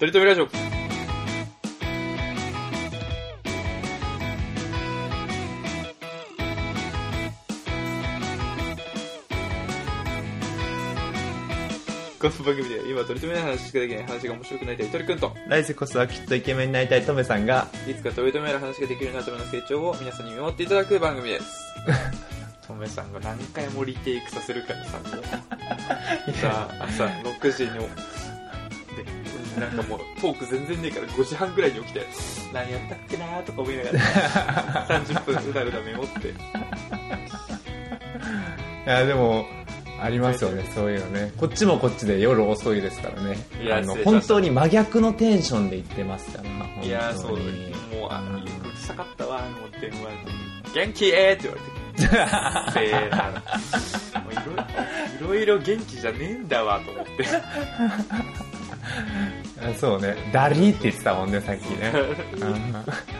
とりとめラジオ。この番組では今取り留めない話しかできない話が面白くなりたい鳥くんと来世こそはきっとイケメンになりたいトメさんが、いつか取り留める話ができるようになっための成長を皆さんに見守っていただく番組です。トメさんが何回もリテイクさせるからさ、もう さあ、朝6時の、で、なんかもうトーク全然ねえから5時半ぐらいに起きて、何やったっけなーとか思いながら、30分うだうだメモって、いや、でも、ありますよね、そういうのね。こっちもこっちで夜遅いですからね。いやあの、本当に真逆のテンションで言ってますから、いやーそう。もう、あの、うるさかったわ、もう電話で。元気？えーって言われて。せーな。いろいろ元気じゃねえんだわ、と思って。あそうね。ダリーって言ってたもんね、さっきね。うん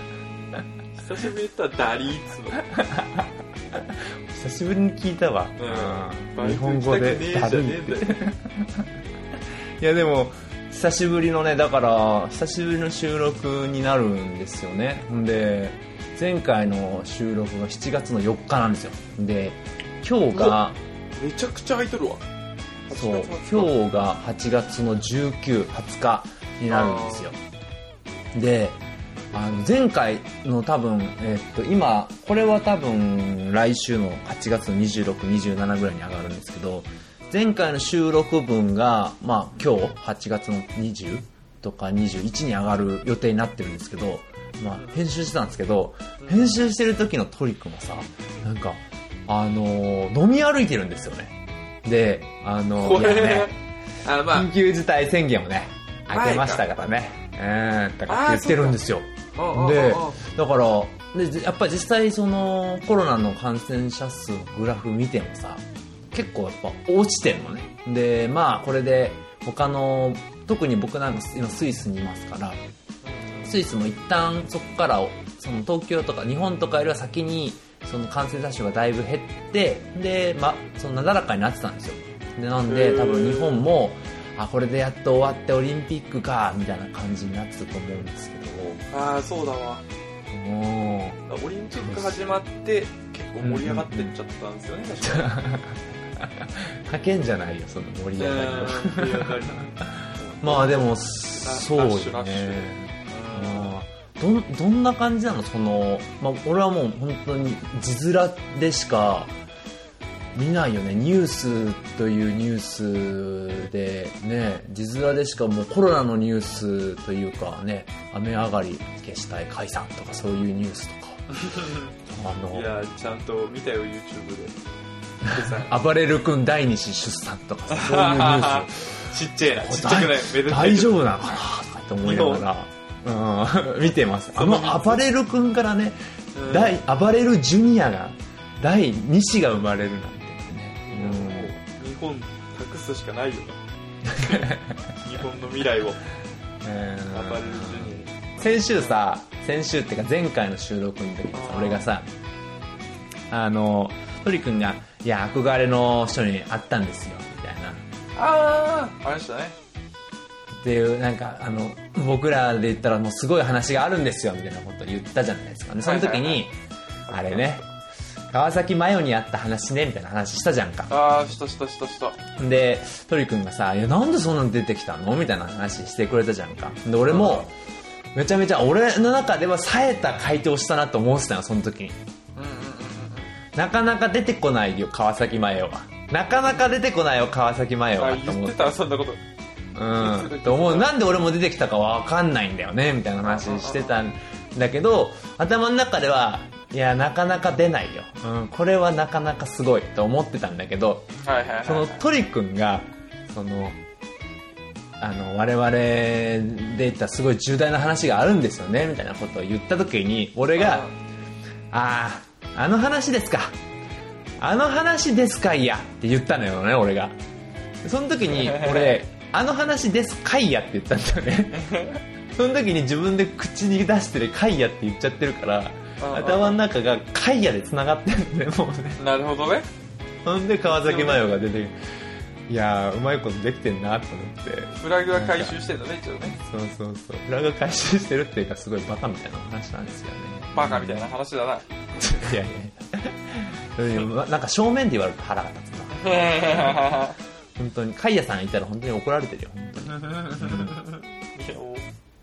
久しぶりに言ったらダリーっつうの。久しぶりに聞いたわ。うん。日本語でダリーって。いやでも久しぶりのねだから久しぶりの収録になるんですよねんで前回の収録が7月の4日なんですよで今日がめちゃくちゃ空いとるわ。そう今日が8月の1920日になるんですよ。であの前回の多分、えっと今これは多分来週の8月の2627ぐらいに上がるんですけど前回の収録分が、まあ、今日8月の20とか21に上がる予定になってるんですけど、まあ、編集してたんですけど編集してる時のトリックもさなんかあの飲み歩いてるんですよね。であのこれ。ね。あ、まあ。緊、急事態宣言をね、開けましたからね。うん、だからって言ってるんですよ。で、だから、でやっぱり実際そのコロナの感染者数のグラフ見てもさ、結構やっぱ落ちてるのね。で、まあこれで他の、特に僕なんか今スイスにいますから、スイスも一旦そこからその東京とか日本とかよりは先にその感染者数がだいぶ減ってで、ま、そのなだらかになってたんですよ。でなんで多分日本もあこれでやっと終わってオリンピックかみたいな感じになってたと思うんですけど。ああ、そうだわ。もオリンピック始まって、結構盛り上がってっちゃったんですよね、確かうかけんじゃないよその盛りに。上がりをうん盛り上がり。まあでもそうね。まあどんどんな感じなの？その、まあ、俺はもう本当に字面でしか見ないよね。ニュースというニュースでね字面でしかもうコロナのニュースというかね雨上がり消したい解散とかそういうニュースとか。あのいや、ちゃんと見たよ、YouTube で。暴れる君第二子出産とかさそういうニュース。ちっちゃいな、ちっちゃくない、大丈夫なのかな？とかって思いながら、うん、見てます。あの、暴れる君からね、うん。第、暴れるジュニアが、第2子が生まれるなんてね。日本託すしかないよな 日本の未来を。うん。暴れるジュニ先週さ、先週っていうか前回の収録の時にさ俺がさ、あの、トリ君が、いや、憧れの人に会ったんですよ、みたいな。アああありましたねっていう、なんか、あの、僕らで言ったらもうすごい話があるんですよ、みたいなことを言ったじゃないですかね。その時に、あれね、川崎麻世にあった話ね、みたいな話したじゃんか。ああしたしたしたしたで、トリ君がさ、いや、なんでそんなの出てきたの？みたいな話してくれたじゃんか。で、俺も、めちゃめちゃ、俺の中では冴えた回答したなと思ってたよ、その時に。うんうんうんなかなか出てこないよ、川崎麻世は。なかなか出てこないよ、川崎麻世は。言ってたそんなことうん。と思う。なんで俺も出てきたかわかんないんだよね、みたいな話してたんだけど、頭の中では、いや、なかなか出ないよ。うん、これはなかなかすごいと思ってたんだけど、はいはいはいそのトリ君が、その、あの、我々で言ったらすごい重大な話があるんですよね、みたいなことを言った時に、俺が、ああ、あの話ですか。あの話ですかいやって言ったのよね、俺が。その時に、俺、あの話ですかいやって言ったんだよね。その時に自分で口に出してるかいやって言っちゃってるから、うん頭の中がかいやで繋がってるんだよね、もうね。なるほどねほんで川崎麻世が出ていやーうまいことできてんなと思ってフラグは回収してんのね、一応ね。そうそうそうフラグ回収してるっていうかすごいバカみたいな話なんですよねバカみたいな話だな。いやいやなんか正面で言われると腹が立つな 本当に。カイヤさんいたら本当に怒られてるよ本当に。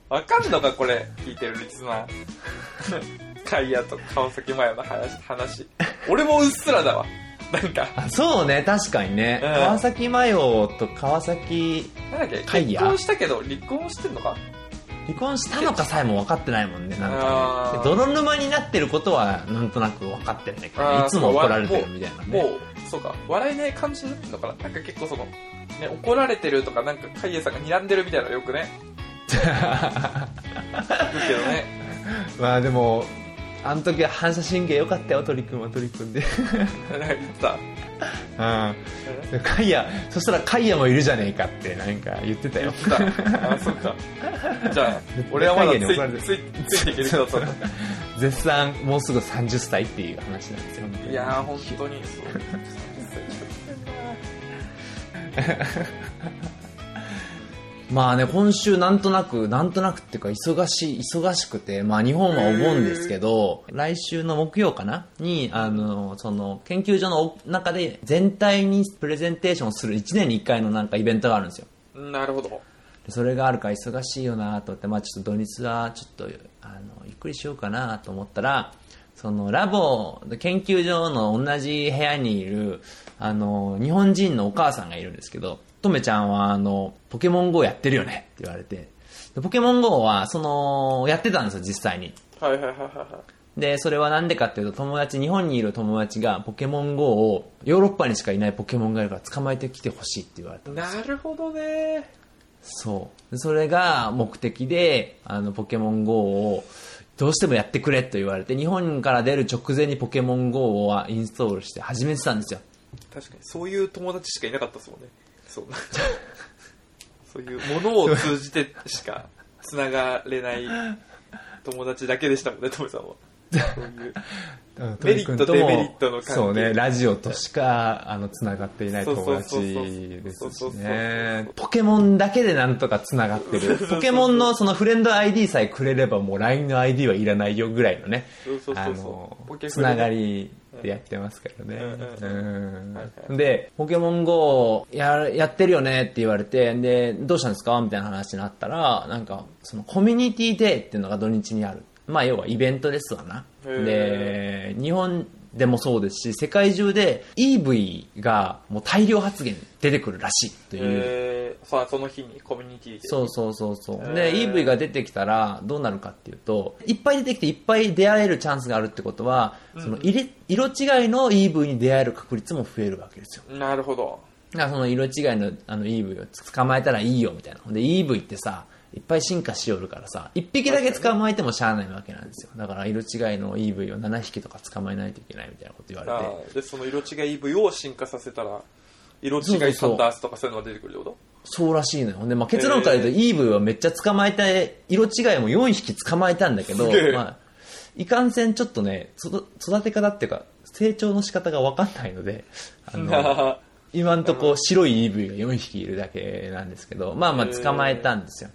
わかんのか、これ。聞いてるリスナー。カイヤと川崎麻世の話。話。俺もうっすらだわ。なんか、あそうね確かにね、うん。川崎麻世と川崎なんだっけ、カイヤ？結婚したけど、離婚してんのか？離婚したのかさえも分かってないもんねなんかあー。ねで泥沼になってることはなんとなく分かってるんだけど、あーいつも怒られてるみたいなね。もう、そうか、笑えない感じになってんのかな？なんか結構その、ね、怒られてるとか、なんかカイヤさんが睨んでるみたいなのよくね。言うけどね。まあでもあの時は反射神経良かったよ鳥くんは鳥くんで 言ってた。うんカイヤそしたらカイヤもいるじゃねえかってなんか言ってたよ言ってた。あ、そっか。じゃあ、俺はまだついついついていける人だったんだ。絶賛もうすぐ30歳っていう話なんですよいやー、本当に、そう。まあね、今週なんとなく、なんとなくっていうか忙しい、忙しくて、まあ日本はお盆ですけど、来週の木曜かな？に、あの、その、研究所の中で全体にプレゼンテーションをする1年に1回のなんかイベントがあるんですよ。なるほど。でそれがあるから忙しいよなと思って、まあちょっと土日はちょっと、あの、ゆっくりしようかなと思ったら、そのラボ、研究所の同じ部屋にいる、あの、日本人のお母さんがいるんですけど、とめちゃんはあの、ポケモン GO やってるよねって言われて、でポケモン GO は、その、やってたんですよ、実際に。はいはいはいはいはで、それはなんでかっていうと、友達、日本にいる友達がポケモン GO を、ヨーロッパにしかいないポケモンがいるから捕まえてきてほしいって言われたんい。ですよなるほどね。そう。それが目的で、あの、ポケモン GO を、どうしてもやってくれと言われて、日本から出る直前にポケモン GO をインストールして始めてたんですよ。確かに、そういう友達しかいなかったですもんね。そう。そういうものを通じてしか繋がれない友達だけでしたもんね、トメさんは。そういう。メリットデメリットの関係そうね、ラジオとしか、あの、繋がっていない友達ですしね。ポケモンだけでなんとか繋がってる。ポケモンのそのフレンド ID さえくれればもう LINE の ID はいらないよぐらいのねあのつながりでやってますからね。で、ポケモン GO ややってるよねって言われて、で、どうしたんですかみたいな話になったら、なんか、そのコミュニティデーっていうのが土日にある。まあ、要はイベントですわな。へで、日本でもそうですし、世界中で EV がもう大量発言出てくるらしいという。えー、さあ、その日にコミュニティで。そうそうそうそう。へで、ー EV が出てきたらどうなるかっていうと、いっぱい出てきていっぱい出会えるチャンスがあるってことは、その入れ色違いの EV に出会える確率も増えるわけですよ。なるほど。だからその色違いのあの EV を捕まえたらいいよみたいな。で、EV ってさ、いっぱい進化しよるからさ、一匹だけ捕まえてもしゃあないわけなんですよ。だから色違いの EV を7匹とか捕まえないといけないみたいなこと言われあて。ーで、その色違い EV を進化させたら、色違いサンダースとかそういうのが出てくるってこと？そうらしいのよ。で、まあ、結論から言うと、イーブはめっちゃ捕まえて、色違いも4匹捕まえたんだけどまあ、いかんせんちょっとね、そ育て方っていうか、成長の仕方がわかんないので、あの、今んとこ白い EV が4匹いるだけなんですけど、まあまあ捕まえたんですよ。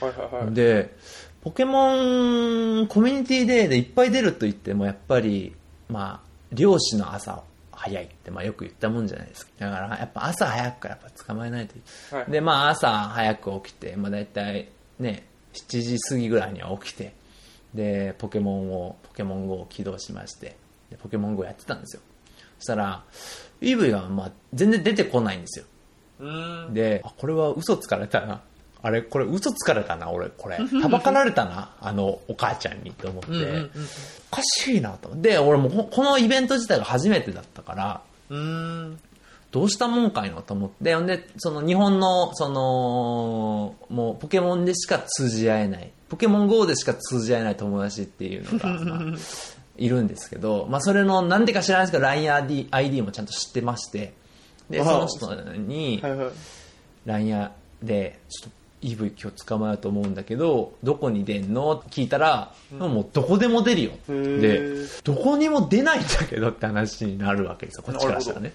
はいはいはい。で、ポケモンコミュニティデーでいっぱい出ると言っても、やっぱり、まあ、漁師の朝早いって、まあよく言ったもんじゃないですか。だから、やっぱ朝早くからやっぱ捕まえないといけない。はいで、まあ朝早く起きて、まあ大体ね、7時過ぎぐらいには起きて、で、ポケモンを、ポケモン GO を起動しまして、でポケモン GO やってたんですよ。そしたら、EV がまあ全然出てこないんですよ。で、あ、これは嘘つかれたな。あれ、これ嘘つかれたな、俺、これ。はばかられたな、あの、お母ちゃんにと思って。おかしいなと。で、俺もほこのイベント自体が初めてだったから、うーん。どうしたもんかいなと思って、ほんで、その日本の、その、もうポケモンでしか通じ合えない、ポケモン GO でしか通じ合えない友達っていうのが、まあ、いるんですけど、まあそれの、なんでか知らないですけど、LINEID ID もちゃんと知ってまして、で、あその人に。LINE で、ちょっと EV 今日捕まえようと思うんだけどどこに出んの？って聞いたら、もうどこでも出るよ。でどこにも出ないんだけどって話になるわけですよこっちからしたらね。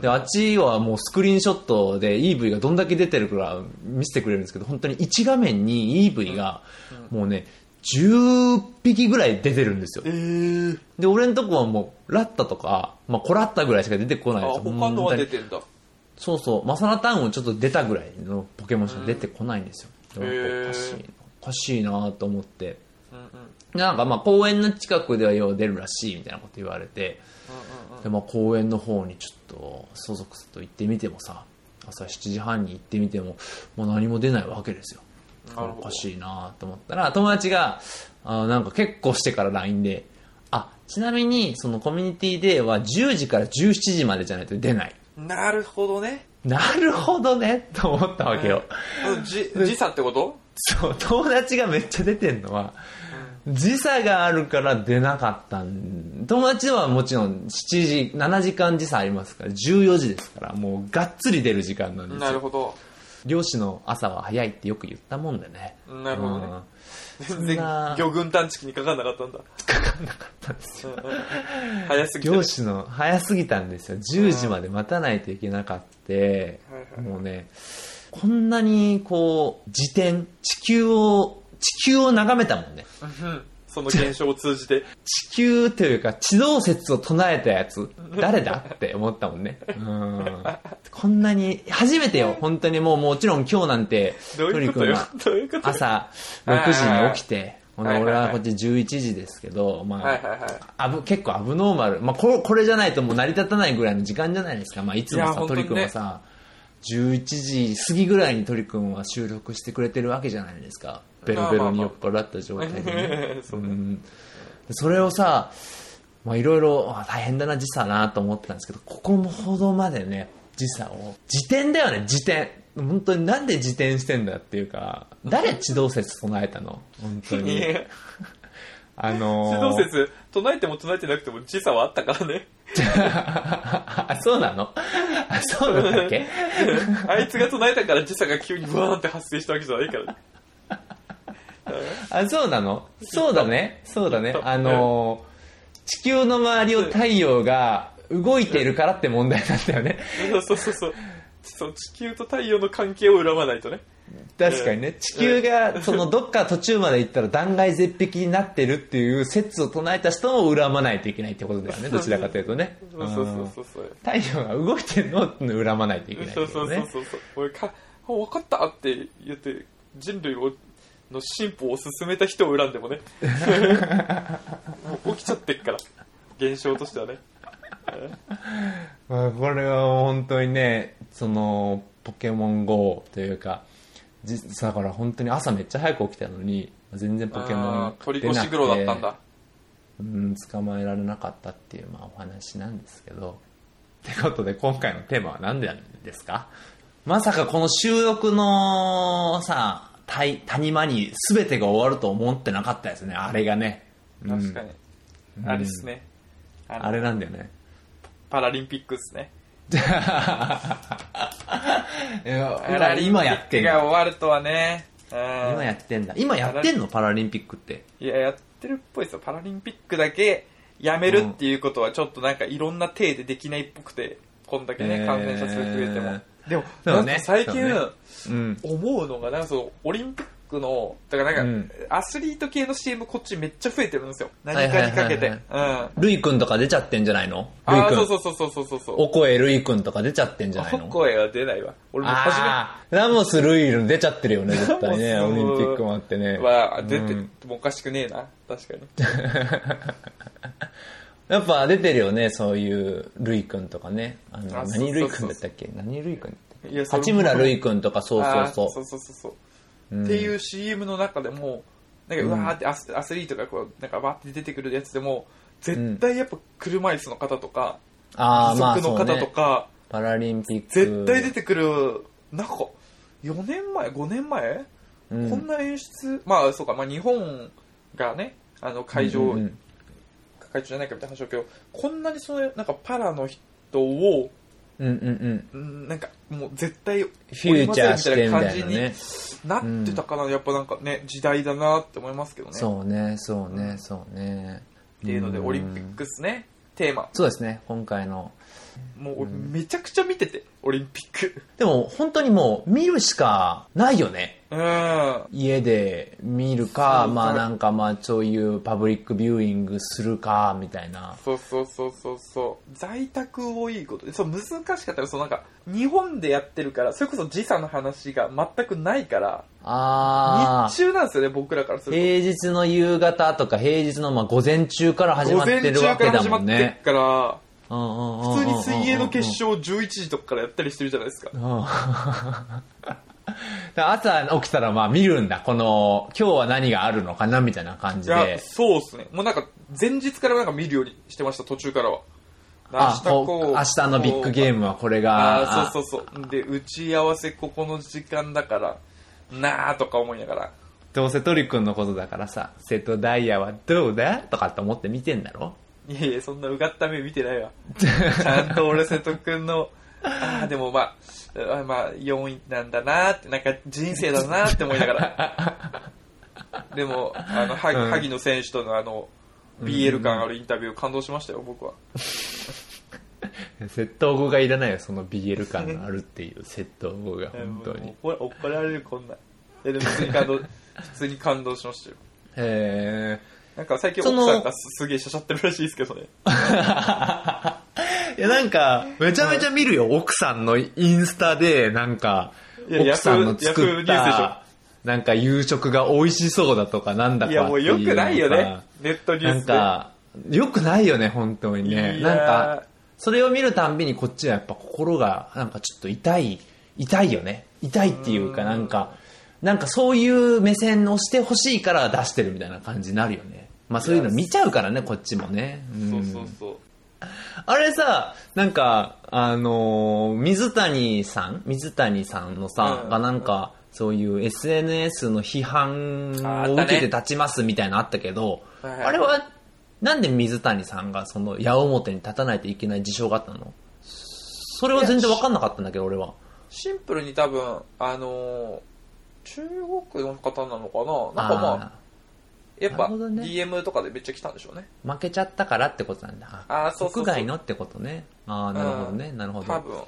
であっちはもうスクリーンショットで EV がどんだけ出てるか見せてくれるんですけど本当に1画面に EV がもうね10匹ぐらい出てるんですよ。えー、で俺のとこはもうラッタとか、まあ、コラッタぐらいしか出てこないですよ。他のは出てんだそうそう。マサラタウンをちょっと出たぐらいのポケモンしか出てこないんですよ、うんおかしい。なおかしいなと思って。うんうん。でなんかまあ公園の近くではよう出るらしいみたいなこと言われて。うんうんで、まあ、公園の方にちょっと相続と行ってみてもさ朝7時半に行ってみてももう何も出ないわけですよ。おかしいなと思ったら友達があなんか結構してから LINE であちなみにそのコミュニティデーは10時から17時までじゃないと出ないなるほどね。なるほどねと思ったわけよ、うん。じ時差ってこと？そう友達がめっちゃ出てんのは時差があるから出なかったん。友達はもちろん7時7時間時差ありますから14時ですからもうがっつり出る時間なんですよ。なるほど漁師の朝は早いってよく言ったもんでね。なるほどね。うん。全然な。魚群探知機にかかんなかったんだ。かかんなかったんですよ早すぎてね。漁師の早すぎたんですよ。10時まで待たないといけなかったもうねこんなにこう自転地球を地球を眺めたもんね。うんその現象を通じて。地球というか地動説を唱えたやつ誰だって思ったもんね。うん。こんなに初めてよ本当にもうもちろん今日なんてどういうことよトリ君は朝6時に起きて俺はこっち11時ですけど、まあ、はいはいはい。あぶ結構アブノーマル、まあ、これこれじゃないともう成り立たないぐらいの時間じゃないですか、まあ、いつもさトリ君はさ11時過ぎぐらいにトリ君は収録してくれてるわけじゃないですか。ベロベロに酔っ払った状態でね。そうね。うん。それをさまあいろいろあ大変だな時差なと思ったんですけどここほどまでね時差を自転だよね自転。本当になんで自転してんだっていうか誰地動説唱えたの？本当いにや。あのー、地動説唱えても唱えてなくても時差はあったからね。あ、そうなの？あ、そうなんだっけ？あいつが唱えたから時差が急にバーンって発生したわけじゃないからね。あ、そうなの？そうだね。そうだね。あのー地球の周りを太陽が動いてるからって問題なんだよね。そうそうそうそう。そう地球と太陽の関係を恨まないとね確かにね。地球が、その、どっか途中まで行ったら弾丸絶壁になってるっていう説を唱えた人も恨まないといけないってことだよね。どちらかというとね。そうそうそう。そう太陽が動いてるのを恨まないといけないってそう。そう。そうそう。俺かあ分かったって言って人類をの進歩を進めた人を恨んでもねもう起きちゃってっから現象としてはねまあ、これは本当にね、その、ポケモン GO というか、じだから本当に朝めっちゃ早く起きたのに、全然ポケモン取り越し黒だったんだ。うん、捕まえられなかったっていう、まあ、お話なんですけど。ってことで、今回のテーマは何でですか？まさかこの収録のさ、谷谷間に全てが終わると思ってなかったですね、あれがね。うん確かに、あれっすね。あれなんだよね。パラリンピックっすね いや今やってんがの。終わるとはね。うん。今やってんだ。今やってんの？パラリンピックって。いややってるっぽいですよ。パラリンピックだけやめるっていうことはちょっとなんかいろんな体でできないっぽくてこんだけね感染者数増えても。でもそうね。なんか最近、ね。うん。思うのがなんかそのオリンピックのだからなんか、うん。アスリート系の CM こっちめっちゃ増えてるんですよ。何かにかけて。うん。あルイ君とか出ちゃってんじゃないの？ルイあーそう君。そうそうそうそうそう。お声ルイ君とか出ちゃってんじゃないの？声は出ないわ。俺も初めああ、ラモス・ルイル出ちゃってるよね、絶対ね。オリンピックもあってね。は出てうん。もおかしくねえな。確かに。やっぱ出てるよね、そういうルイ君とかね。あの何ルイ君だったっけ？何ルイ君八村ルイ君とかそうそうそう。そうそうそうそう。うんっていう CM の中でもなんかうわーってアスアスリートがこうなんかバーって出てくるやつでも絶対やっぱ車椅子の方とかああ、まあ義足の方と。かパラリンピック。絶対出てくるなんか4年前5年前？うん。こんな演出？まあそうかまあ日本がねあの会場うんうん会長じゃないかみたいな話をけどこんなにそのなんかパラの人をうんうんなんかもう絶対フューチャーしてみたいな感じにね。なってたかな、やっぱなんかね時代だなって思いますけどね。そうね、そうね、そうね。っていうのでん。オリンピックっすね。テーマ。そうですね、今回の。もう俺めちゃくちゃ見ててオリンピック。でも本当にもう見るしかないよね。うん。家で見るか、まあなんかまあそういうパブリックビューイングするか、みたいな。そうそうそうそうそう。在宅多いことでそう難しかったらそうなんか日本でやってるからそれこそ時差の話が全くないからあ日中なんですよね僕らからすー、ると。平日の夕方とか平日のまあ午前中から始まってるわけだもん午前中から始まってねっ。から普普通に水泳の決勝11時とかからやったりしてるじゃないですか。うん朝起きたらまあ見るんだ。この、今日は何があるのかなみたいな感いやじで。そうっすねもうなんか前日からなんか見るようにしてました途中からはあ、こう明日のビッグゲームはこれが。あーそうそうそうで打ち合わせここの時間だからなあとか思いながらどうせトリ君のことだからさ、瀬戸ダイヤはどうだとかって思って見てんだろ？いやいやそんなうがった目見てないわちゃんと俺瀬戸君のああでもまああまあ4位なんだなってなんか人生だなって思いながら。でもあのはうん。萩野選手とのあの BL 感あるインタビュー感動しましたよ僕は。窃盗語がいらないよ、その BL 感があるっていう窃盗語が、本当に。怒られるこんな。でも普通に感動 普通に感動しましたよ。へなんか最近奥さんがすすげえしゃしゃってるらしいですけどねー。いや、なんか、めちゃめちゃ見るよ、奥さんのインスタで、なんか、奥さんの作った、なんか夕食が美味しそうだとか、なんだかいやもうよくないよねネットニュなんースでか、よくないよね、本当にいね。やなんか、それを見るたんびにこっちはやっぱ心が、なんかちょっと痛い、痛いよね。痛いっていうか、うんなんか、なんかそういう目線をしてほしいから出してるみたいな感じになるよね。まあそういうの見ちゃうからね、こっちもね。んそうそうそう。あれさ、なんか、あのー水谷さん？水谷さんのさ、うん。がなんか、そういう SNS の批判を受けて立ちますみたいなのあったけど、はいはい。あれは、なんで水谷さんがその矢面に立たないといけない事象があったの？それは全然分かんなかったんだけど、俺は。シンプルに多分あのー中国の方なのかな？なんかまあやっぱね。DM とかでめっちゃ来たんでしょうね。負けちゃったからってことなんだ。あーそうそう国外のってことね。ああ、なるほどね、なるほど。多分。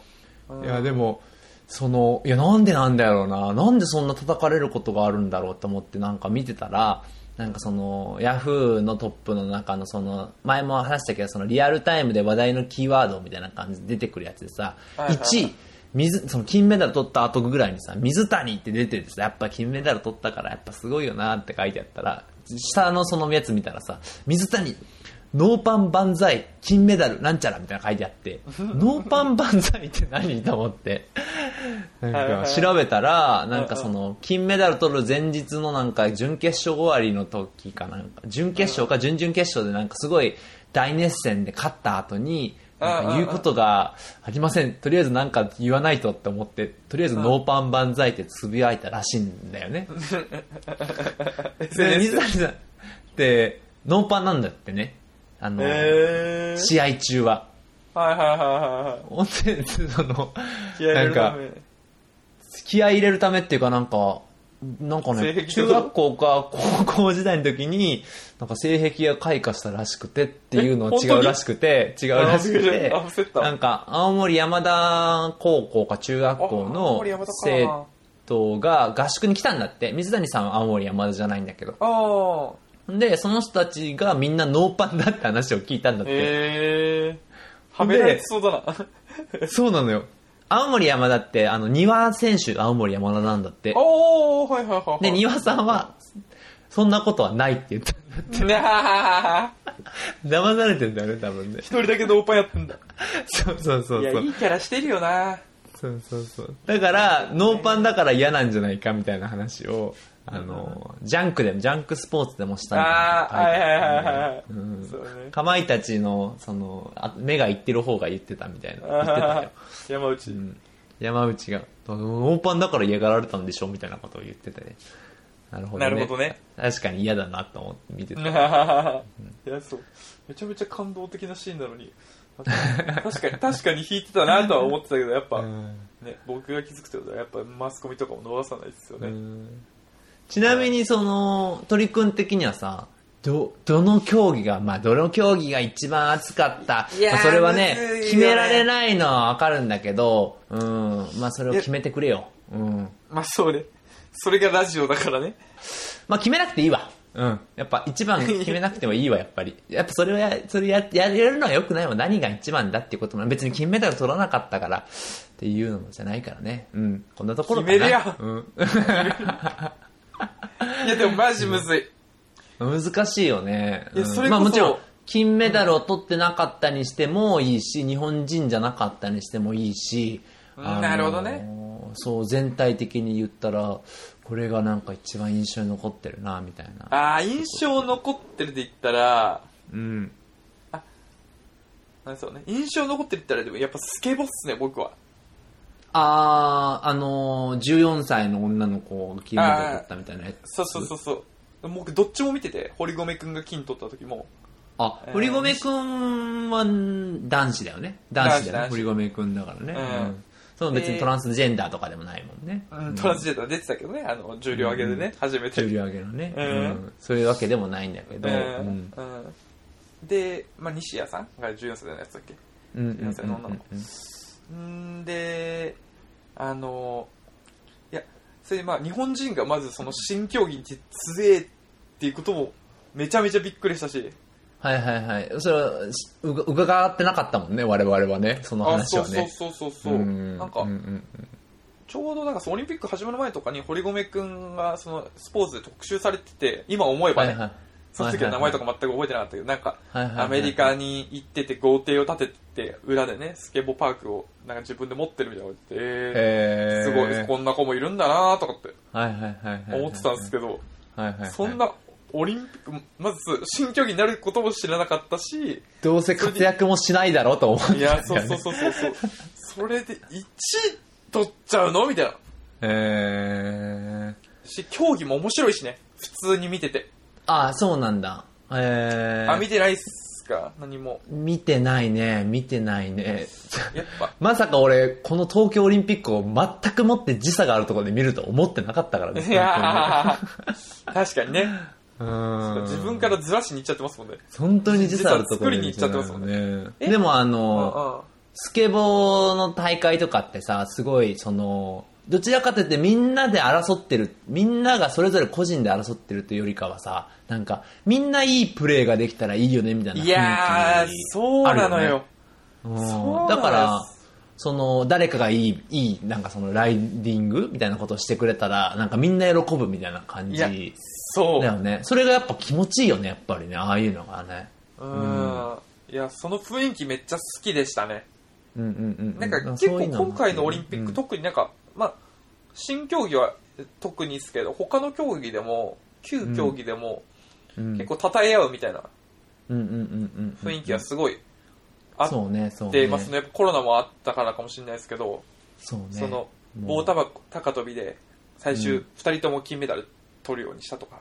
うん。いや、でも、その、いや、なんでなんだろうな。なんでそんな叩かれることがあるんだろうと思ってなんか見てたら、なんかその、ヤフーのトップの中のその、前も話したけど、そのリアルタイムで話題のキーワードみたいな感じで出てくるやつでさ、はいはいはい。1位、水、その金メダル取った後ぐらいにさ、水谷って出ててさ、やっぱ金メダル取ったからやっぱすごいよなって書いてあったら、下のそのやつ見たらさ、水谷、ノーパン万歳、金メダル、なんちゃらみたいなの書いてあって、ノーパン万歳って何と思って。なんか調べたら、なんかその、金メダル取る前日のなんか準決勝終わりの時かなんか、準決勝か準々決勝でなんかすごい大熱戦で勝った後に、なんか言うことがありません。とりあえずなんか言わないとって思って、とりあえずノーパン万歳ってつぶやいたらしいんだよね。で、水谷さんって、ノーパンなんだってね。あの、えー、試合中は。はいはいはいはいはいほんで、その、気合い入れるため気合い入れるためっていうかなんか、なんかね、中学校か高校時代の時に、なんか性癖が開花したらしくてっていうのは違うらしくて、違うらしくあてなんか青森山田高校か中学校の生徒が合宿に来たんだって。水谷さんは青森山田じゃないんだけど。で、その人たちがみんなノーパンだって話を聞いたんだって。えー、はめられてそうだなそうなのよ。青森山田って、あの、庭選手が青森山田なんだって。おーはいはいはいはいで、庭さんは、そんなことはないって言った。な あ騙されてんだよね、多分ね。一人だけノーパンやってんだそうそうそういやそういいキャラしてるよなそうそうそう。だから、ノーパンだから嫌なんじゃないかみたいな話を、あの、ジャンクでも、ジャンクスポーツでもしたいなああはいはいはいはいはいうんそうねかまいたちの、その、あ目がいってる方が言ってたみたいな。言ってたよ。山内、うん山内が、ノーパンだから嫌がられたんでしょみたいなことを言っててね。なるほどね。なるほどね。確かに嫌だなと思って見てた。いやそうめちゃめちゃ感動的なシーンなのに確かに、確かに弾いてたなとは思ってたけど、やっぱ、うんね、僕が気づくってことは、やっぱマスコミとかも逃さないですよね。ちなみにその鳥くん的にはさどどの競技がまあどの競技が一番熱かった？いやーまあそれはねね。決められないのはわかるんだけどうんまあそれを決めてくれよ。うん。まあそうね。それがラジオだからね。まあ決めなくていいわ。うん。やっぱ一番 決めなくてもいいわやっぱり。やっぱそれをやそれややれるのはよくないわ何が一番だっていうことも別に金メダル取らなかったからっていうのじゃないからね。うん。こんなところかな。決めるやうん いやでもマジむずい。難しいよね。それこそまあもちろん、金メダルを取ってなかったにしてもいいし、日本人じゃなかったにしてもいいし、うんあのーなるほどね。そう、全体的に言ったら、これがなんか一番印象に残ってるな、みたいな。ああ、印象残ってるで言ったら、うん。なんそうね。印象残ってるって言ったら、でもやっぱスケボーっすね、僕は。あー、あのー、14歳の女の子が金メダル取ったみたいなやつ。そうそうそうそう。僕どっちも見てて、堀米くんが金取った時も。あえ、ー堀米くんは男子だよね。男子だよね。堀米くんだからね。うん。うん。その別にトランスジェンダーとかでもないもんね。うん、トランスジェンダー出てたけどね、あの、重量上げでね、初めて。重量上げのね、うん。うん。そういうわけでもないんだけど、ううん。んうん。で、まあ、西谷さんが14歳のやつだっけ？うん。うん。14歳の女の子。んで、あの、いや、それでまあ、日本人がまずその新競技に強えっていうこともめちゃめちゃびっくりしたし、はいはいはい。それはうが伺ってなかったもんね我々はねそのあ、話はねそうそうそうそうそう、んなんかうん、うんちょうどなんかそのオリンピック始まる前とかに堀米くんがそのスポーツで特集されてて、今思えばね、はいはいその時は名前とか全く覚えてなかったけど、なんか、アメリカに行ってて豪邸を建てて、裏でね、スケボーパークをなんか自分で持ってるみたいなこと言って、えへー。ーすごい、こんな子もいるんだなとかってはいはいはいはいはい思ってたんですけど、はいはいはい。そんなオリンピック、まず新競技になることも知らなかったし、どうせ活躍もしないだろうと思っていや、そうそうそうそうそう、それで1位取っちゃうのみたいな。へー。し、競技も面白いしね、普通に見てて。あそうなんだ。へー。あ、見てないっすか？何も。見てないね。見てないね。やっぱ、まさか俺この東京オリンピックを全くもって時差があるところで見ると思ってなかったからね。いやー。確かにね。うん。自分からずらしに行っちゃってますもんね。本当に時差あるところ作りに行っちゃってますもんね。え？でもあうんの、うんスケボーの大会とかってさ、すごい、その、どちらかというとみんなで争ってる、みんながそれぞれ個人で争ってるというよりかはさ、なんか、みんないいプレーができたらいいよね、みたいな雰囲気いやー、そうなのよ。うんだから、その、誰かがいい、いい、なんかその、ライディングみたいなことをしてくれたら、なんかみんな喜ぶみたいな感じそう。よね。それがやっぱ気持ちいいよね、やっぱりね、ああいうのがね。うん。いや、その雰囲気めっちゃ好きでしたね。うんうんうんうん。なんか結構今回のオリンピック、うん特になんか、まあ、新競技は特にですけど、他の競技でも、旧競技でも、うん結構称え合うみたいな雰囲気がすごいあっ。てますね。コロナもあったからかもしれないですけど、そうね。その、棒高高跳びで、最終うん2人とも金メダル取るようにしたとか、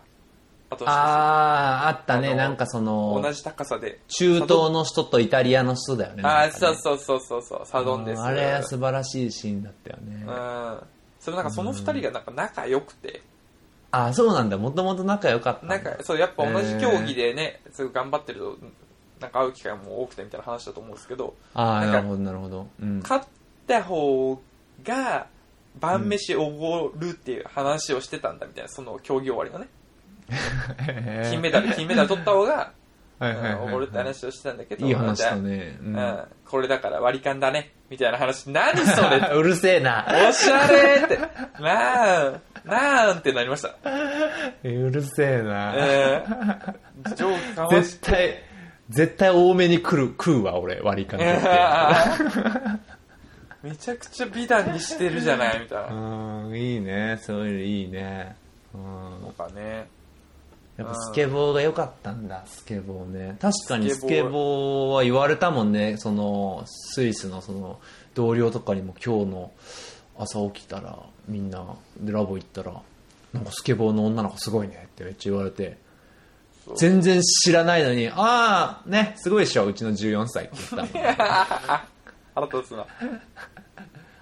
あと、ああ、あったね。なんかその同、じ高さで、中東の人とイタリアの人だよね。ああ、そうそうそうそうそう、サドンです。うんあれは素晴らしいシーンだったよね。うん。それなんかその2人がなんか仲良くて、ああ、そうなんだ。もともと仲良かったんだ。なんか、そう、やっぱ同じ競技でね、すごい頑張ってると、なんか会う機会も多くてみたいな話だと思うんですけど、ああ、なんかなるほど、なるほど。うん。勝った方が晩飯おごるっていう話をしてたんだみたいな、その競技終わりのね。金メダル、金メダル取った方が、はいはいおごるって話をしてたんだけど、いい話だね。ううんん、これだから割り勘だね、みたいな話。何それ うるせえな。おしゃれって、なーん、なーんってなりました。うるせえな。えー、ジョークかまし絶対、絶対多めに来る、食うわ、俺、割り勘取って。めちゃくちゃ美談にしてるじゃないみたいな。うん、いいね。そういうのいいね。うんと。かね。やっぱスケボーが良かったんだ、スケボーね。確かにススケボーは言われたもんね、その、スイスのその、同僚とかにも今日の朝起きたら、みんな、で、ラボ行ったら、なんかスケボーの女の子すごいねってめっちゃ言われて、全然知らないのに、ああ、ね、すごいでしょ、うちの14歳って言ったの。腹立つな。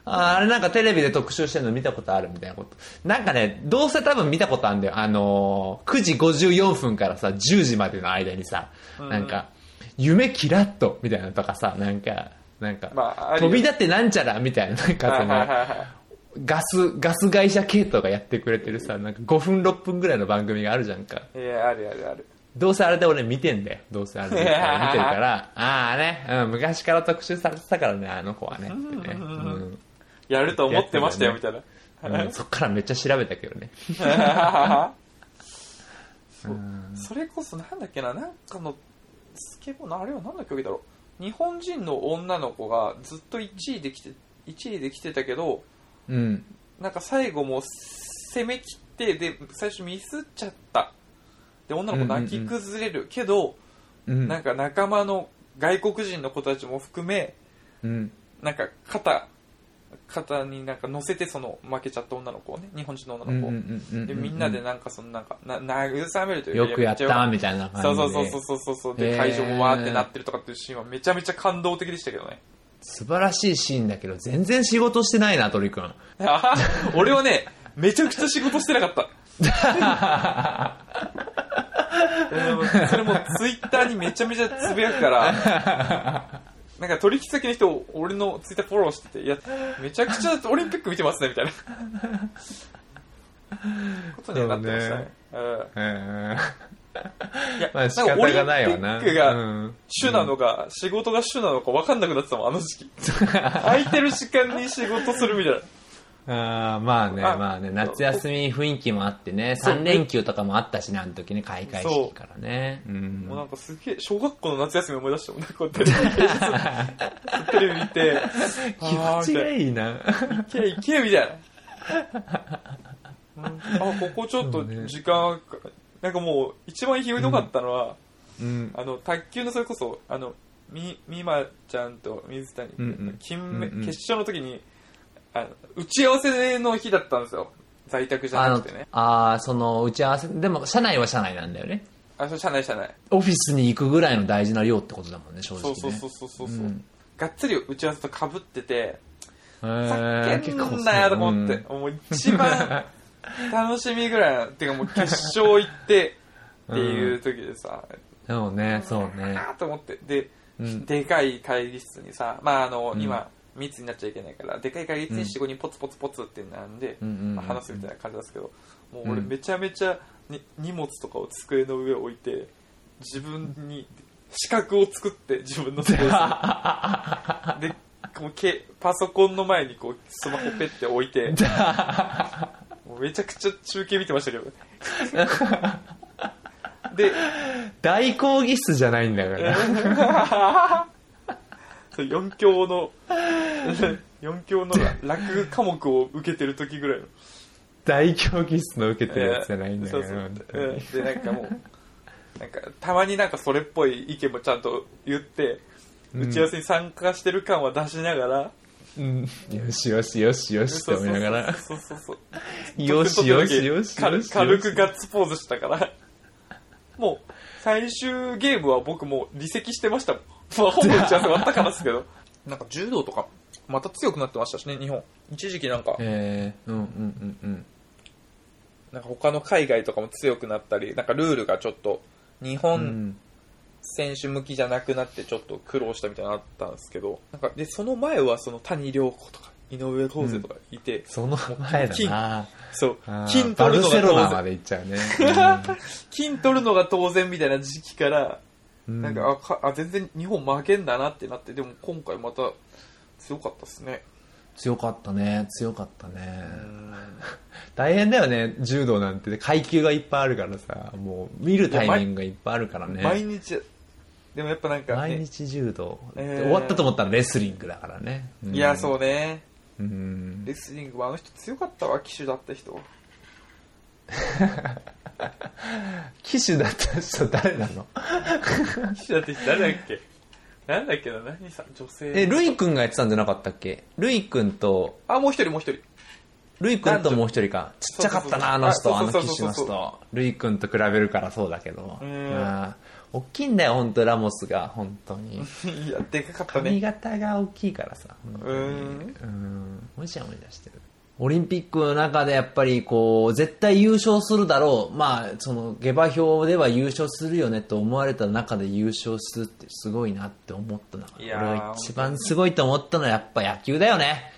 あーあれなんかテレビで特集してるの見たことあるみたいなこと。なんかね、どうせ多分見たことあるんだよ。あのー、9時54分からさ、10時までの間にさ、なんか、夢キラッとみたいなのとかさ、なんか、なんか、まあ飛び立ってなんちゃらみたいな、なんかその、はいはいはいはい。ガス、ガス会社系統がやってくれてるさ、なんか5分6分ぐらいの番組があるじゃんか。いや、あるあるある。どうせあれで俺見てんだよ。どうせあれで見てるから、ああね、うん、昔から特集されてたからね、あの子はね。ねうんやると思ってましたよ、みたいな。うん そっからめっちゃ調べたけどね。そうそれこそなんだっけな、なんかの、スケボーのあれはなんだっけだろう。日本人の女の子がずっと1位できて、1位できてたけど、うん。なんか最後もう攻め切って、で、最初ミスっちゃった。で、女の子泣き崩れる。けど、うん。なんか仲間の外国人の子たちも含め、うん。なんか肩、肩になんか乗せてその負けちゃった女の子をね、日本人の女の子を。で、みんなでなんかそのなんか、な、慰めるというかよくやったみたいな感じで。そうそうそうそうそうそう。で、会場もわーってなってるとかっていうシーンはめちゃめちゃ感動的でしたけどね。素晴らしいシーンだけど、全然仕事してないな、鳥くん。俺はね、めちゃくちゃ仕事してなかった。それもツイッターにめちゃめちゃつぶやくから、なんか取引先の人、俺のツイッターフォローしてて、いや、めちゃくちゃオリンピック見てますね、みたいな。ことにはなってましたね。うんうん。いや、まあ仕方がないわな。オリンピックがうん主なのか、仕事が主なのか分かんなくなってたもん、あの時期。空いてる時間に仕事するみたいな。あーまあね、あまあね、夏休み雰囲気もあってね、そう3連休とかもあったしね、あの時ね、開会式からね。うんもうなんかすげえ、小学校の夏休み思い出したもん。なんかこうテレビ、平 日テレビ見て、気持ちがい。いいな。行け行けみたいな。うんあ、ここちょっと時間、なんかもう一番ひどかったのは、うん。あの、卓球のそれこそ、あの、み、みまちゃんと水谷、うんうん金決勝の時に、あの、打ち合わせの日だったんですよ。在宅じゃなくてね。、あーその打ち合わせ、でも、社内は社内なんだよね。あ、それ社内社内。オフィスに行くぐらいの大事な量ってことだもんね、正直ね。そうそうそうそうそう。ううんがっつり打ち合わせと被ってて、へふーざけんなよと思って、もう一番楽しみぐらいな、てかもう決勝行ってっていう時でさ、そうね、そうね。あーと思って、で、うんでかい会議室にさ、まああの、うん今、密になっちゃいけないから、でかい会議室に4、5人ポツポツポツってなんで、まあ、話すみたいな感じなんですけど、もう俺うん。めちゃめちゃに荷物とかを机の上置いて、自分に資格を作って自分のスペースに。で、こうけパソコンの前にこうスマホペって置いて、もうめちゃくちゃ中継見てましたけど。ね。で、大講義室じゃないんだから。そう4教の、4教の落語科目を受けてる時ぐらいの。大講義室の受けてるやつじゃないんだから。そうそう本当にうんで、なんかもう、なんか、たまになんかそれっぽい意見もちゃんと言って、打ち合わせに参加してる感は出しながら、うん。よしよしよしよしって思いながら。そうそうそう。よしよしよし軽よし。軽くガッツポーズしたから、もう、最終ゲームは僕もう離席してましたもん。まあ、ほぼ打ち合わせ終わったからですけど。なんか柔道とか、また強くなってましたしね、日本。一時期なんか、えー、うんうんうんうん。なんか他の海外とかも強くなったり、なんかルールがちょっと、日う本ん選手向きじゃなくなってちょっと苦労したみたいなのあったんですけど、なんか、で、その前はその谷亮子とか、井上康生とかいて、その前だなそう金バル取るのがセロナま当然、で行っちゃうね。金取るのが当然みたいな時期から、うんなんか、あかあ、全然日本負けんだなってなって、でも今回また強かったですね。強かったね、強かったね。うん 大変だよね、柔道なんて。階級がいっぱいあるからさ、もう見るタイミングがいっぱいあるからね。毎日、でもやっぱなんか、毎ね、日柔道、えー終わったと思ったらレスリングだからね。うんいや、そうね。うん。レスリングはあの人強かったわ、騎手だった人。騎手だった人誰なの？騎手だった人誰だっけ？なんだっけな、何さ、女性。え、ルイ君がやってたんじゃなかったっけ？ルイ君と、あ、もう一人、もう一人。ルイ君ともう一人か。ちっちゃかったな、あの人、あの騎士の人。ルイ君と比べるからそうだけど。うん大きいんだよ、本当ラモスが、本当に。いや、でかかった髪ね。型が大きいからさ。うんうん。もじゃもじゃしてる。オリンピックの中でやっぱりこう、絶対優勝するだろう。まあ、その、下馬評では優勝するよねと思われた中で優勝するってすごいなって思ったな。いやー俺が一番すごいと思ったのはやっぱ野球だよね。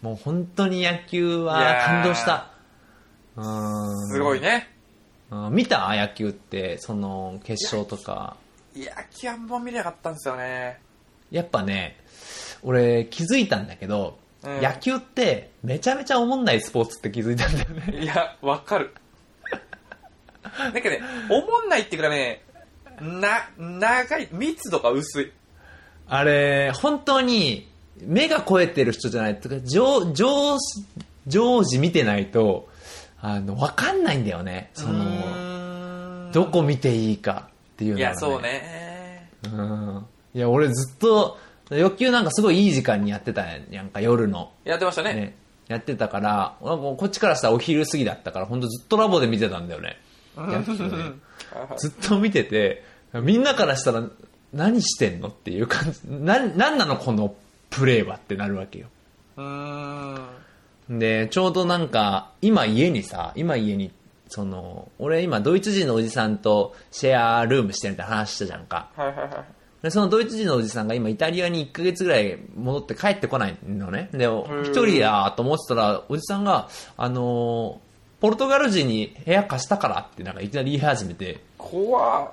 もう本当に野球は感動した。うんすごいね。うん見た野球って、その、決勝とか。いや、キャンボン見れなかったんですよね。やっぱね、俺気づいたんだけど、うん野球ってめちゃめちゃ思んないスポーツって気づいたんだよね。いや、わかる。なんかね、思んないっていうかね、な、長い、密度が薄い。あれ、本当に目が超えてる人じゃないとか、常、常、常時見てないと、あの、わかんないんだよね。その、のどこ見ていいかっていうのが、いや、そう。ね。うん。いや、俺ずっと、野球なんかすごいいい時間にやってたやんか、夜の。やってましたね。ね、やってたから、なんかこっちからしたらお昼過ぎだったから、本当ずっとラボで見てたんだよね。ねずっと見てて、みんなからしたら何してんのっていう感じ、な、なんなのこのプレーはってなるわけよ。うーん。で、ちょうどなんか、今家にさ、今家に、その、俺今ドイツ人のおじさんとシェアルームしてるみたいな話したじゃんか。はいはいはい。で、そのドイツ人のおじさんが今イタリアに1ヶ月ぐらい戻って帰ってこないのね。で、一人やと思ってたら、おじさんが、あのーポルトガル人に部屋貸したからってなんかいきなり言い始めて、怖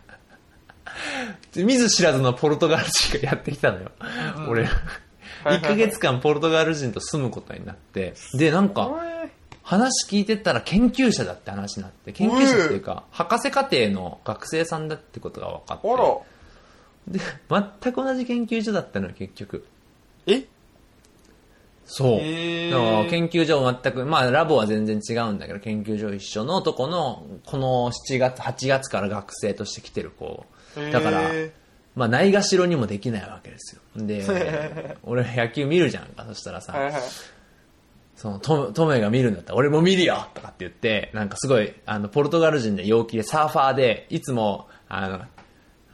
見ず知らずのポルトガル人がやってきたのよ。俺、1ヶ月間ポルトガル人と住むことになって、で、なんか、話聞いてたら研究者だって話になって、研究者っていうか、博士課程の学生さんだってことが分かって。で、全く同じ研究所だったのよ、結局。え？そう。研究所は全く、まあラボは全然違うんだけど、研究所一緒のとこの、この7月、8月から学生として来てる子。だからへ、まあないがしろにもできないわけですよ。で、俺野球見るじゃんか、そしたらさ、ーはいはい。その、トトメが見るんだったら俺も見るよとかって言って、なんかすごい、あの、ポルトガル人で陽気でサーファーで、いつも、あの、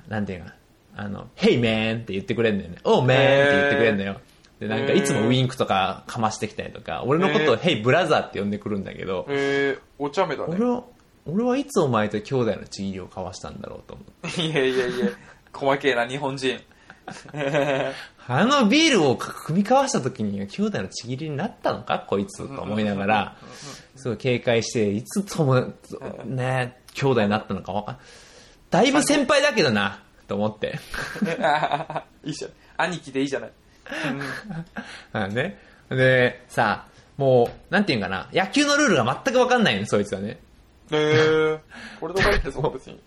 なんていうかな、あの、Hey man って言ってくれんだよね。Oh man って言ってくれんだよ。で、なんかいつもウィンクとかかましてきたりとか、俺のことを Hey brother って呼んでくるんだけど、えー、お茶目だね俺。は、俺はいつお前と兄弟のちぎりを交わしたんだろうと思って。いやいやいや、細けえな、日本人。あのビールを組み交わした時に兄弟のちぎりになったのかこいつと思いながら、すごい警戒して、いつとも、ね、兄弟になったのかわかんだいぶ先輩だけどな、と思って。いいじゃん。兄貴でいいじゃない。あね。で、さ、もう、なんていうんかな、野球のルールが全くわかんないの、そいつはね。えー、ポルトガルってそう別に。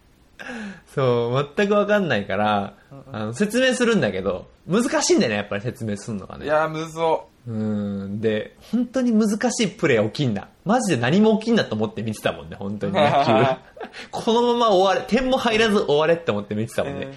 そう、全くわかんないから、あの説明するんだけど、難しいんだよね、やっぱり説明するのがね。いやー、むずお。うーん。で、本当に難しいプレー起きんな。マジで何も起きんなと思って見てたもんね、本当に野球。このまま終われ、点も入らず終われって思って見てたもんね。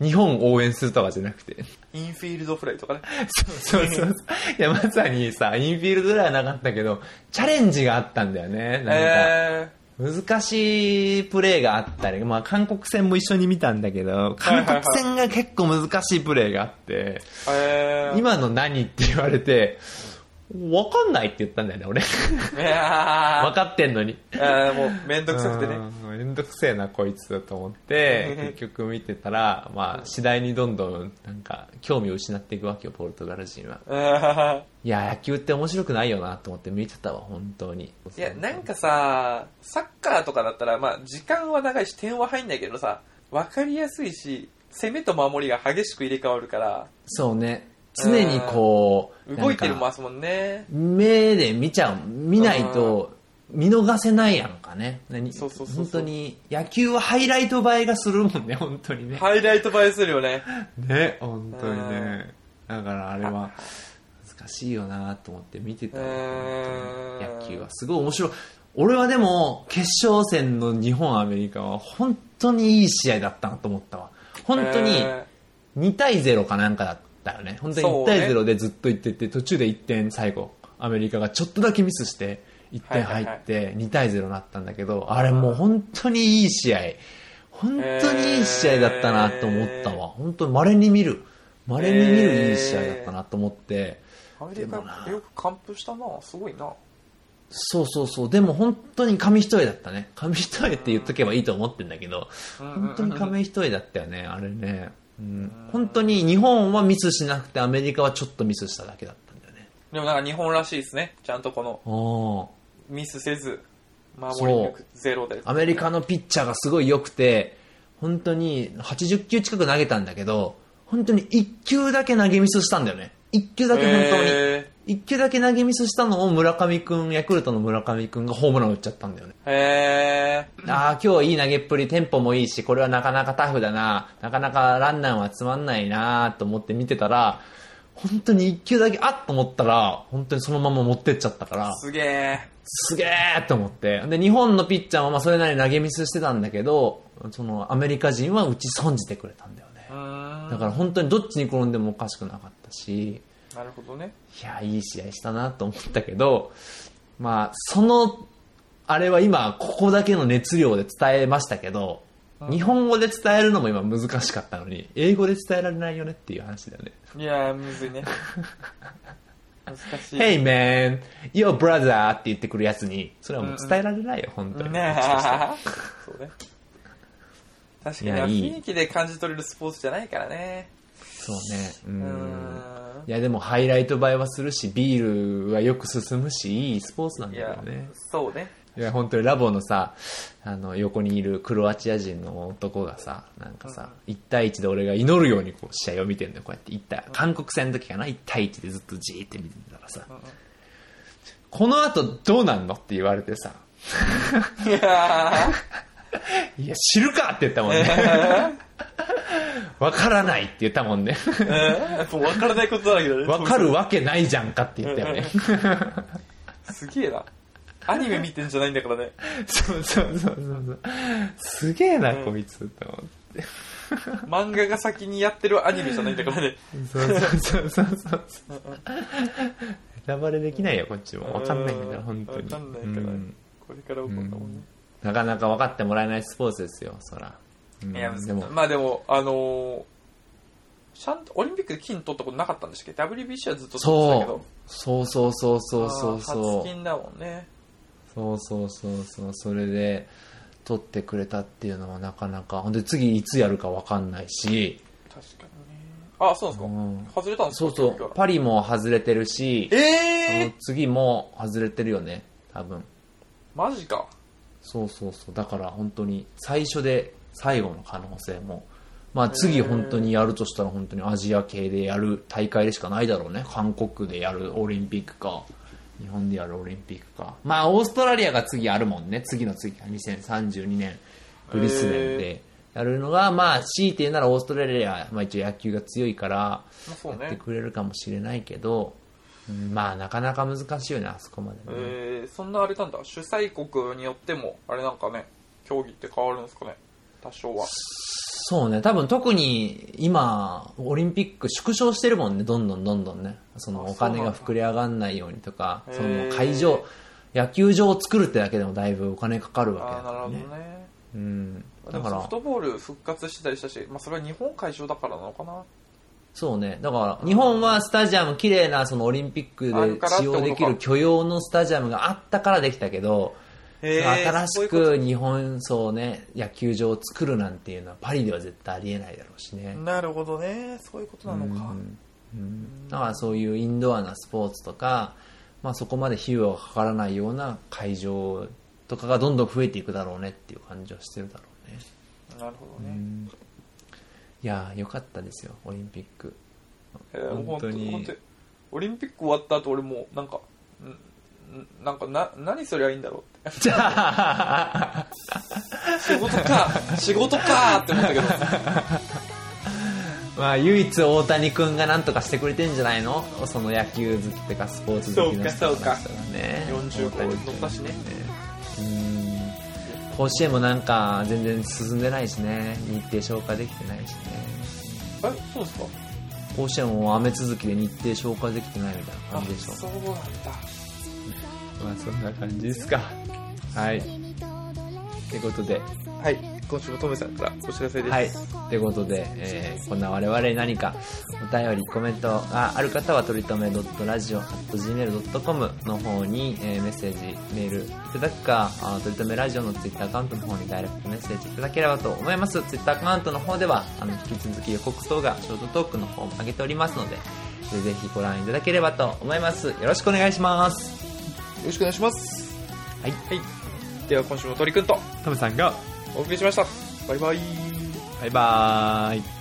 日本応援するとかじゃなくて。インフィールドフライとかね。そうそうそう。いや、まさにさ、インフィールドではなかったけど、チャレンジがあったんだよね。なんか、え難しいプレーがあったり、まあ韓国戦も一緒に見たんだけど、韓国戦が結構難しいプレーがあって、ー、えー、今の何って言われて、わかんないって言ったんだよね、俺。分かってんのに。ー、えー、もうめんどくさくてね。うんめんどくせえな、こいつと思って、結局見てたら、まあ、次第にどんどん、なんか、興味を失っていくわけよ、ポルトガル人は。あいや、野球って面白くないよな、と思って見てたわ、本当に。ーいや、なんかさ、サッカーとかだったら、まあ、時間は長いし、点は入んないけどさ、わかりやすいし、攻めと守りが激しく入れ替わるから、そうね。常にこう、動いてるますもんね。目で見ちゃう。見ないと、見逃せないやんかね。何？そうそうそうそう本当に、野球はハイライト映えがするもんね、本当にね。ハイライト映えするよね。ね、本当にね。だからあれは、難しいよなと思って見てた野球はすごい面白い。俺はでも、決勝戦の日本、アメリカは本当にいい試合だったなと思ったわ。本当にえ2対0かなんかだったよね。本当に1そうね対0でずっといってて、途中で1点最後アメリカがちょっとだけミスして1点入って2対0になったんだけど、あれもう本当にいい試合。本当にいい試合だったなと思ったわ。本当に稀に見る。稀に見るいい試合だったなと思って。アメリカよく完封したなすごいなそうそうそう。でも本当に紙一重だったね。紙一重って言っとけばいいと思ってんだけど、本当に紙一重だったよね、あれね。うん、本当に日本はミスしなくてアメリカはちょっとミスしただけだったんだよね。でもなんか日本らしいですねちゃんとこのミスせず守り抜くゼロでアメリカのピッチャーがすごい良くて、本当に80球近く投げたんだけど、本当に1球だけ投げミスしたんだよね。1球だけ本当に。へ1球だけ投げミスしたのを村上くん、ヤクルトの村上くんがホームラン打っちゃったんだよね。ー。へああ、今日いい投げっぷり、テンポもいいし、これはなかなかタフだな、なかなかランナーはつまんないなと思って見てたら、本当に1球だけ、あっと思ったら、本当にそのまま持ってっちゃったから。ー、すげえすげーと思って。で、日本のピッチャーもまあそれなりに投げミスしてたんだけど、そのアメリカ人は打ち損じてくれたんだよね。だから本当にどっちに転んでもおかしくなかったし、なるほどね。いや、いい試合したなと思ったけど、まあ、その、あれは今、ここだけの熱量で伝えましたけど、日本語で伝えるのも今難しかったのに、英語で伝えられないよねっていう話だよね。いやーむずいね。難しい。Hey man, your brother って言ってくるやつに、それはもう伝えられないよ、本当に。ねこっちとして。はそうね。確かに雰囲気で感じ取れるスポーツじゃないからね。そうね。う。うんーんいや、でもハイライト映えはするし、ビールはよく進むし、いいスポーツなんだよね。そうね。いや、本当にラボのさ、あの、横にいるクロアチア人の男がさ、なんかさ、1対1で俺が祈るようにこう試合を見てんのよ、こうやって1対、韓国戦の時かな、1対1でずっとじーって見てたらさ、この後どうなんのって言われてさ、いや いや、知るかって言ったもんね。わからないって言ったもんね。ーもう分からないことだらけだね わかるわけないじゃんかって言ったよね。すげえなアニメ見てんじゃないんだからねそうそうそうそうそう。すげえな、こいつって思って。漫画が先にやってるアニメじゃないんだからねそうそうそうそうそう。ネタバレできないよ、こっちも。わかんないんだから、本当に。わかんないからうんこれから起こるんだもんねなかなか分かってもらえないスポーツですよ、そら。うんいやでも、まあでもあのーちゃんとオリンピックで金取ったことなかったんですけど WBC はずっと取ってたけどそうそうそうそうそうそう初。金だもんねそうそうそうそう。それで、取ってくれたっていうのはなかなか。ほんで、次いつやるか分かんないし。確かにねあそうなんですか、うん外れたんですかそうそう。パリも外れてるし、そえの次も外れてるよね、多分。マジかそうそうそう。だから本当に最初で最後の可能性も。まあ次本当にやるとしたら本当にアジア系でやる大会でしかないだろうね。韓国でやるオリンピックか、日本でやるオリンピックか。まあオーストラリアが次あるもんね。次の次が2032年ブリスベンでやるのが、まあ強いて言うならオーストラリア、まあ一応野球が強いからやってねくれるかもしれないけど、うんまあなかなか難しいよね、あそこまでね。えー、そんなあれなんだ主催国によってもあれなんかね競技って変わるんですかね多少はそうね、多分特に今、オリンピック縮小してるもんね、どんどんどんどんね。そのあお金が膨れ上がんないようにとか、その会場、野球場を作るってだけでもだいぶお金かかるわけああなるほどだからね。ねうん。でだからもソフ、トボール復活してたりしたし、まあ、それは日本会場だからなのかなそうね。だから、日本はスタジアム、綺麗なそのオリンピックで使用できる許容のスタジアムがあったからできたけど、新しく日本そうね、野球場を作るなんていうのはパリでは絶対ありえないだろうしね。なるほどね。そういうことなのか、うんうん。だからそういうインドアなスポーツとか、まあ、そこまで費用がかからないような会場とかがどんどん増えていくだろうねっていう感じはしてるだろうね。なるほどね、いやーよかったですよ、オリンピック。えー本当に。オリンピック終わった後俺もうなんかんんなんかな何すりゃいいんだろうって。じゃあ、仕事か仕事かって思ったけど。まあ唯一大谷君がなんとかしてくれてんじゃないの？その野球好きってかスポーツ好きの人そうかか。らしたらね。40号大谷君乗ったしね。うん。甲子園もなんか全然進んでないしね。日程消化できてないしね。えそうですか？甲子園を雨続きで日程消化できてないみたいな感じでしょ。あそうなんだ。まあそんな感じですかはいってことではい。今週もトメさんからお知らせです。はい。ということで、えーこんな我々に何かお便り、コメントがある方は、とりとめ .radio.gmail.com の方に、えーメッセージ、メールいただくか、あとりとめラジオのツイッターアカウントの方にダイレクトメッセージいただければと思います。ツイッターアカウントの方では、あの、引き続き予告動画、ショートトークの方も上げておりますので、ぜぜひご覧いただければと思います。よろしくお願いします。よろしくお願いします。はい。はい。では今週も鳥くんとトムさんが、お送りしました。バイバイ。バイバーイ。